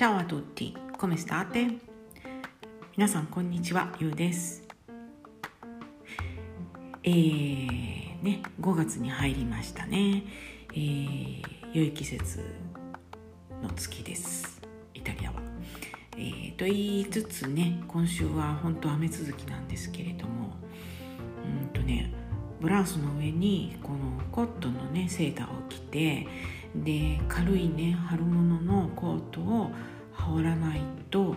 Ciao a tutti, come state? 皆さんこんにちは、ゆうです。えー、ね、5月に入りましたね。えー、良い季節の月です。イタリアは。えー、と言いつつね、今週は本当雨続きなんですけれども、うんとね、ブラウスの上にこのコットンのねセーターを着てで軽いね春物のコートを羽織らないと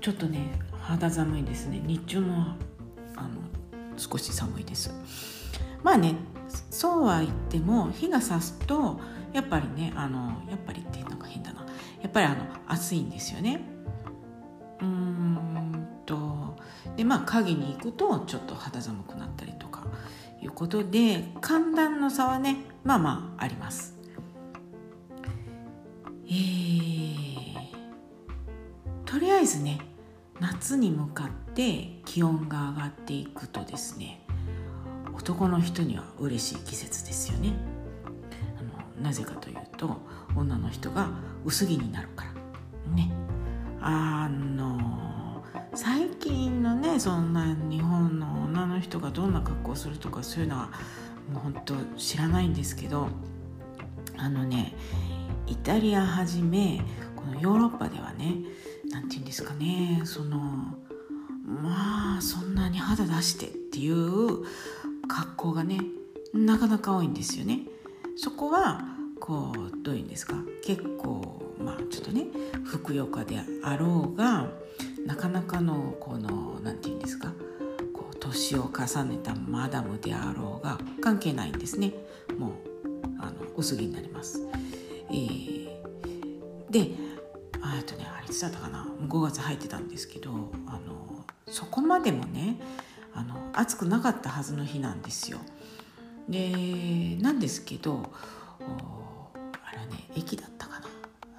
ちょっとね肌寒いですね。日中もあの少し寒いです。まあねそうは言っても日が差すとやっぱりねあのやっぱりってなんか変だな。やっぱりあの暑いんですよね。うーんとでまあ影に行くとちょっと肌寒くなったりとかいうことで寒暖の差はねまあまああります。えー、りあえずね夏に向かって気温が上がっていくとですね男の人には嬉しい季節ですよね。あのなぜかというと女の人が薄着になるから。ね。あの最近のねそんな日本の女の人がどんな格好をするとかそういうのはもう本当知らないんですけどあのねイタリアはじめこのヨーロッパではね何て言うんですかねそのまあそんなに肌出してっていう格好がねなかなか多いんですよね。そこはこうどういうんですか結構まあちょっとねふくよかであろうがなかなかのこの何て言うんですかこう年を重ねたマダムであろうが関係ないんですねもうあの薄着になります。えー、であとねあれいつだったかな。5月入ってたんですけどあのそこまでもねあの暑くなかったはずの日なんですよ。でなんですけどあれはね駅だったかな。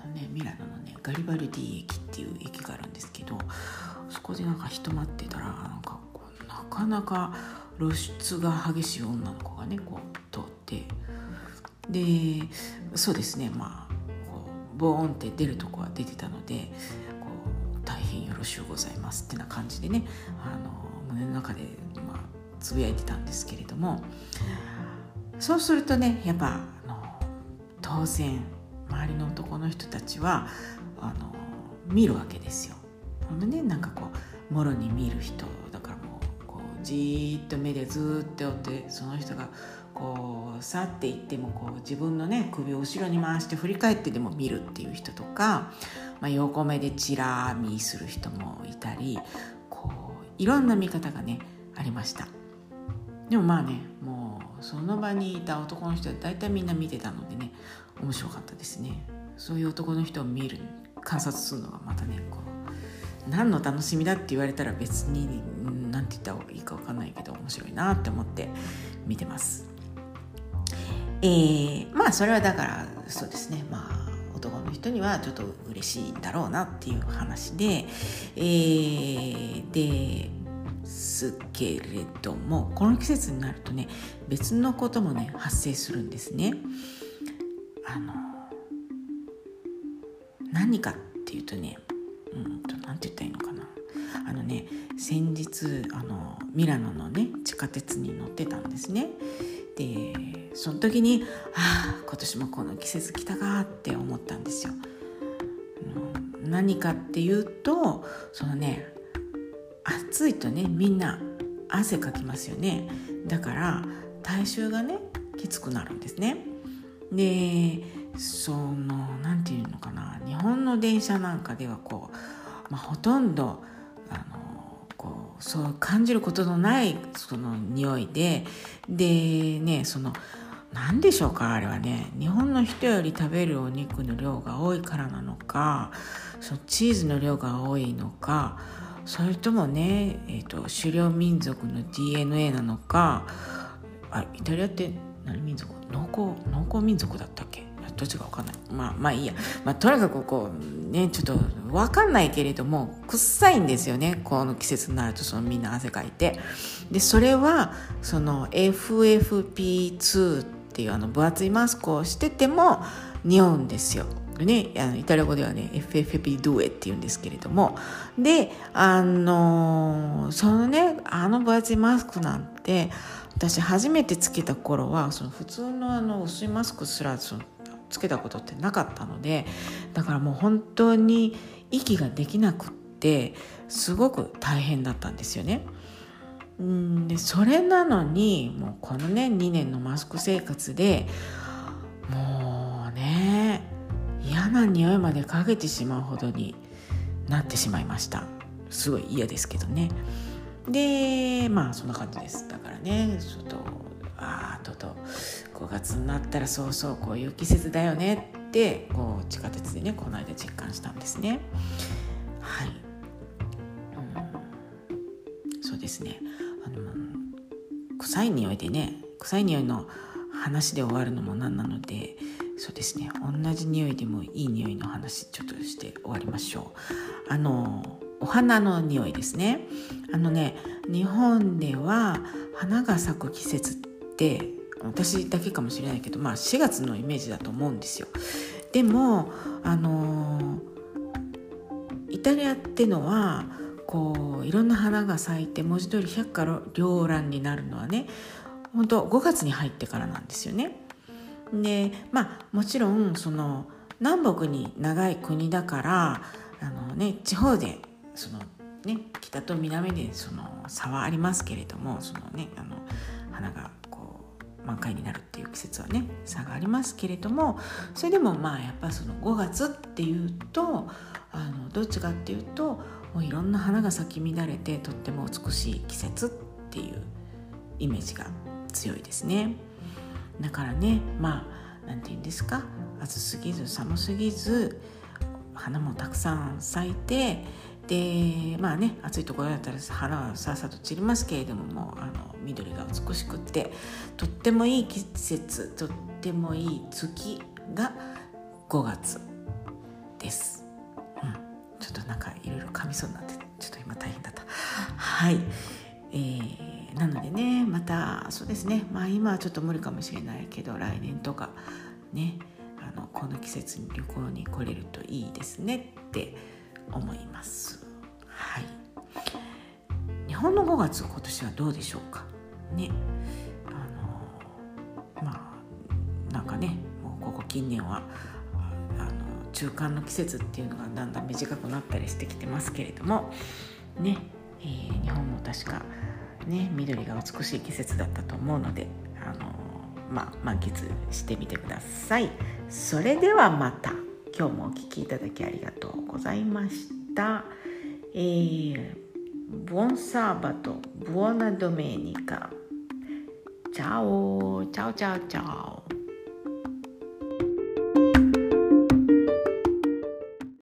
あの、ね、ミラノのねガリバルディ駅っていう駅があるんですけどそこでなんか人待ってたらなんかこうなかなか露出が激しい女の子がねこう通って。でそうですねまあボーンって出るとこは出てたのでこう大変よろしゅうございますってな感じでねあの胸の中で、ま、つぶやいてたんですけれどもそうするとねやっぱあの当然周りの男の人たちはあの見るわけですよ。ほんでねなんかこうもろに見る人だからもうこうじーっと目でずっと追ってその人がこう去っていってもこう自分のね首を後ろに回して振り返ってでも見るっていう人とか、まあ、横目でチラ見する人もいたりこういろんな見方がねありました。でもまあねもうその場にいた男の人は大体みんな見てたのでね面白かったですね。そういう男の人を見る観察するのがまたねこう何の楽しみだって言われたら別に何て言った方がいいか分かんないけど面白いなって思って見てます。えー、まあそれはだからそうですねまあ男の人にはちょっと嬉しいだろうなっていう話で、えー、ですけれどもこの季節になるとね別のこともね発生するんですね。あの何かっていうとねうんと何て言ったらいいのかなあのね先日あのミラノのね地下鉄に乗ってたんですね。でその時にああ今年もこの季節来たかって思ったんですよ。何かっていうとそのね暑いとねみんな汗かきますよねだから体臭がねきつくなるんですね。でその何て言うのかな日本の電車なんかではこう、まあ、ほとんどあのこうそう感じることのないその匂いででねその何でしょうかあれはね。日本の人より食べるお肉の量が多いからなのかそのチーズの量が多いのかそれともね、えーと、狩猟民族の DNA なのかあイタリアって何民族？農耕農耕民族だったっけ？どっちか分かんない。まあまあいいや、まあ、とにかくこうねちょっと分かんないけれども臭いんですよね。この季節になるとそのみんな汗かいて。でそれはその FFP2 っていうあの分厚いマスクをしてても匂うんですよ。ね、あのイタリア語ではね FFP2 って言うんですけれども。であのそのねあの分厚いマスクなんて私初めてつけた頃はその普通のあの薄いマスクすらそのつけたことってなかったのでだからもう本当に息ができなくってすごく大変だったんですよね。うんでそれなのにもうこのね2年のマスク生活でもうね嫌な匂いまでかけてしまうほどになってしまいました。すごい嫌ですけどね。でまあそんな感じです。だからねちょっとああと5月になったらそうそうこういう季節だよねってこう地下鉄でねこの間実感したんですね。はい、うん、そうですね。あの臭い匂いでね臭い匂いの話で終わるのもなんなのでそうですね。同じ匂いでもいい匂いの話ちょっとして終わりましょう。あのお花の匂いですね。あのね日本では花が咲く季節って私だけかもしれないけどまあ4月のイメージだと思うんですよでもあのイタリアってのはこういろんな花が咲いて文字通り百花繚乱になるのはね本当5月に入ってからなんですよね。でまあもちろんその南北に長い国だからあの、ね、地方でその、ね、北と南でその差はありますけれどもその、ね、あの花が満開になるっていう季節はね差がありますけれどもそれでもまあやっぱその5月っていうとあのどっちかっていうともういろんな花が咲き乱れてとっても美しい季節っていうイメージが強いですね。だからねまあ何て言うんですか暑すぎず寒すぎず花もたくさん咲いてでまあね暑いところだったら花はさっさと散りますけれどももうあの緑が美しくってとってもいい季節とってもいい月が5月です。うん、ちょっとなんかいろいろ噛みそうになってちょっと今大変だった。はい、えーなのでねまたそうですねまあ今はちょっと無理かもしれないけど来年とかねあのこの季節に旅行に来れるといいですねって思います。はい。日本の5月今年はどうでしょうか？ね。あのまあなんかねもうここ近年はあの中間の季節っていうのがだんだん短くなったりしてきてますけれどもね、えー、日本も確かね、緑が美しい季節だったと思うのであの、まあ、満喫してみてください。それではまた。今日もお聞きいただきありがとうございました。えー、ブオンサーバとブオナドメニカ。チャオチャオチャオちゃお